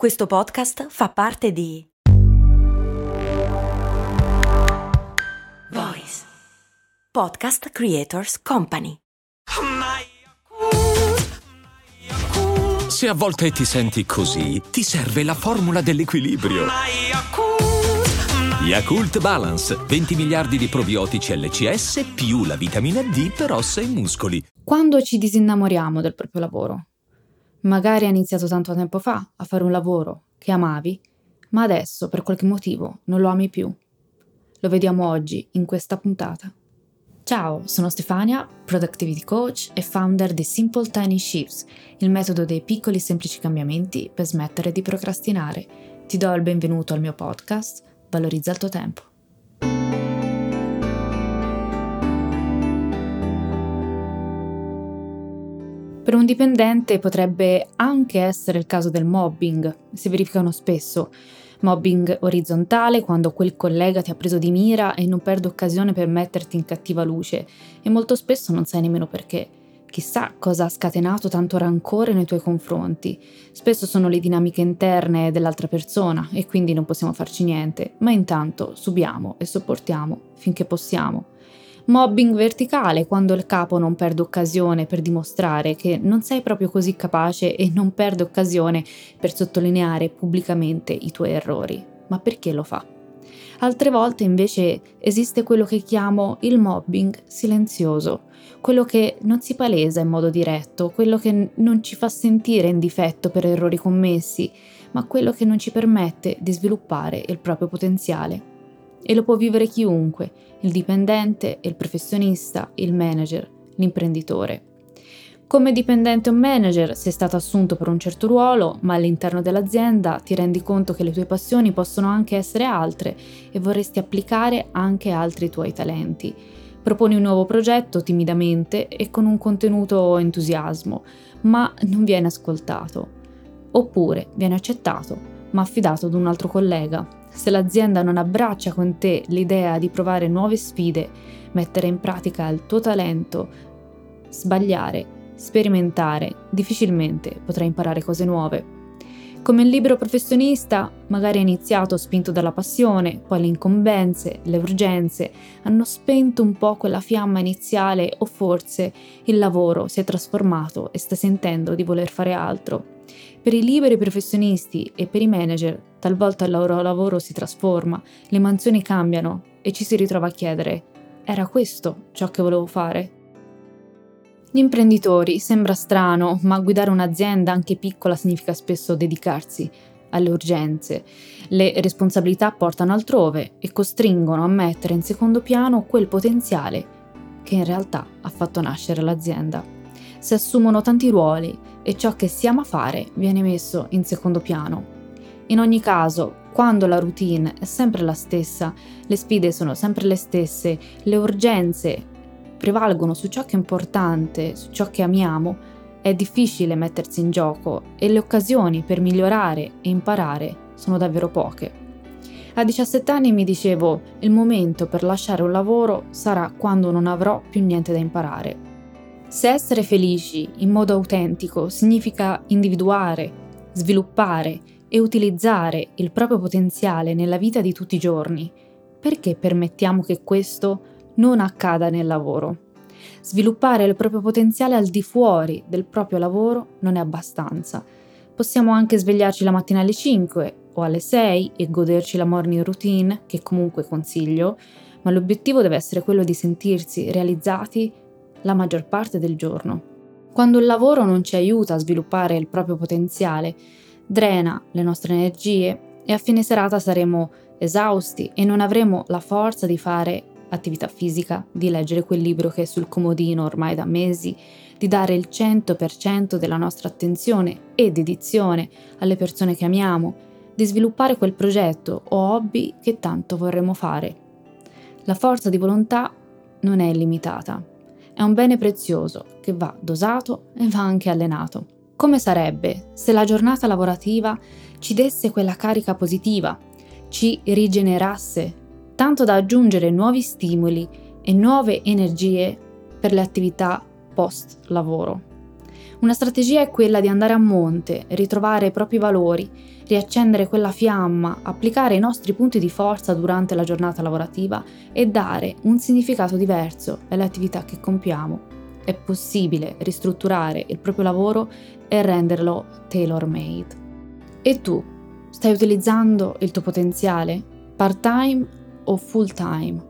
Questo podcast fa parte di Voice Podcast Creators Company. Se a volte ti senti così, ti serve la formula dell'equilibrio. Yakult Balance, 20 miliardi di probiotici LCS più la vitamina D per ossa e muscoli. Quando ci disinnamoriamo del proprio lavoro? Magari hai iniziato tanto tempo fa a fare un lavoro che amavi, ma adesso per qualche motivo non lo ami più. Lo vediamo oggi in questa puntata. Ciao, sono Stefania, Productivity Coach e founder di Simple Tiny Shifts, il metodo dei piccoli e semplici cambiamenti per smettere di procrastinare. Ti do il benvenuto al mio podcast, Valorizza il tuo tempo. Per un dipendente potrebbe anche essere il caso del mobbing, si verificano spesso. Mobbing orizzontale quando quel collega ti ha preso di mira e non perde occasione per metterti in cattiva luce e molto spesso non sai nemmeno perché. Chissà cosa ha scatenato tanto rancore nei tuoi confronti. Spesso sono le dinamiche interne dell'altra persona e quindi non possiamo farci niente, ma intanto subiamo e sopportiamo finché possiamo. Mobbing verticale, quando il capo non perde occasione per dimostrare che non sei proprio così capace e non perde occasione per sottolineare pubblicamente i tuoi errori. Ma perché lo fa? Altre volte invece esiste quello che chiamo il mobbing silenzioso, quello che non si palesa in modo diretto, quello che non ci fa sentire in difetto per errori commessi, ma quello che non ci permette di sviluppare il proprio potenziale. E lo può vivere chiunque, il dipendente, il professionista, il manager, l'imprenditore. Come dipendente o manager sei stato assunto per un certo ruolo, ma all'interno dell'azienda ti rendi conto che le tue passioni possono anche essere altre e vorresti applicare anche altri tuoi talenti. Proponi un nuovo progetto timidamente e con un contenuto entusiasmo, ma non viene ascoltato. Oppure viene accettato, ma affidato ad un altro collega se l'azienda non abbraccia con te l'idea di provare nuove sfide, mettere in pratica il tuo talento, sbagliare, sperimentare, difficilmente potrai imparare cose nuove. Come libero professionista, magari ha iniziato spinto dalla passione, poi le incombenze, le urgenze hanno spento un po' quella fiamma iniziale o forse il lavoro si è trasformato e sta sentendo di voler fare altro. Per i liberi professionisti e per i manager, talvolta il loro lavoro si trasforma, le mansioni cambiano e ci si ritrova a chiedere: era questo ciò che volevo fare? Gli imprenditori, sembra strano, ma guidare un'azienda anche piccola significa spesso dedicarsi alle urgenze. Le responsabilità portano altrove e costringono a mettere in secondo piano quel potenziale che in realtà ha fatto nascere l'azienda. Si assumono tanti ruoli e ciò che si ama fare viene messo in secondo piano. In ogni caso, quando la routine è sempre la stessa, le sfide sono sempre le stesse, le urgenze prevalgono su ciò che è importante, su ciò che amiamo, è difficile mettersi in gioco e le occasioni per migliorare e imparare sono davvero poche. A 17 anni mi dicevo, il momento per lasciare un lavoro sarà quando non avrò più niente da imparare. Se essere felici in modo autentico significa individuare, sviluppare e utilizzare il proprio potenziale nella vita di tutti i giorni, perché permettiamo che questo non accada nel lavoro? Sviluppare il proprio potenziale al di fuori del proprio lavoro non è abbastanza. Possiamo anche svegliarci la mattina alle 5 o alle 6 e goderci la morning routine, che comunque consiglio, ma l'obiettivo deve essere quello di sentirsi realizzati la maggior parte del giorno. Quando il lavoro non ci aiuta a sviluppare il proprio potenziale, drena le nostre energie e a fine serata saremo esausti e non avremo la forza di fare attività fisica, di leggere quel libro che è sul comodino ormai da mesi, di dare il 100% della nostra attenzione e dedizione alle persone che amiamo, di sviluppare quel progetto o hobby che tanto vorremmo fare. La forza di volontà non è illimitata, è un bene prezioso che va dosato e va anche allenato. Come sarebbe se la giornata lavorativa ci desse quella carica positiva, ci rigenerasse, tanto da aggiungere nuovi stimoli e nuove energie per le attività post lavoro? Una strategia è quella di andare a monte, ritrovare i propri valori, riaccendere quella fiamma, applicare i nostri punti di forza durante la giornata lavorativa e dare un significato diverso alle attività che compiamo. È possibile ristrutturare il proprio lavoro e renderlo tailor-made. E tu, stai utilizzando il tuo potenziale? Part-time o full-time?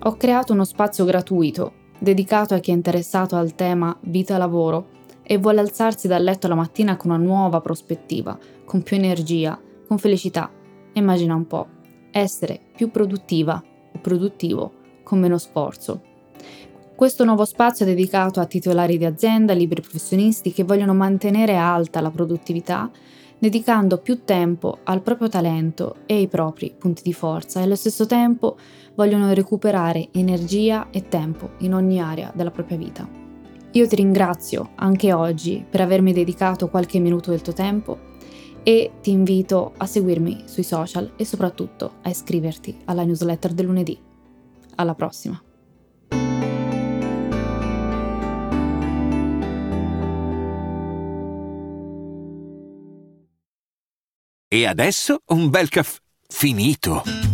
Ho creato uno spazio gratuito dedicato a chi è interessato al tema vita-lavoro e vuole alzarsi dal letto la mattina con una nuova prospettiva, con più energia, con felicità. Immagina un po', essere più produttiva o produttivo con meno sforzo. Questo nuovo spazio è dedicato a titolari di azienda, liberi professionisti che vogliono mantenere alta la produttività, dedicando più tempo al proprio talento e ai propri punti di forza e allo stesso tempo vogliono recuperare energia e tempo in ogni area della propria vita. Io ti ringrazio anche oggi per avermi dedicato qualche minuto del tuo tempo e ti invito a seguirmi sui social e soprattutto a iscriverti alla newsletter del lunedì. Alla prossima! E adesso un bel caffè finito.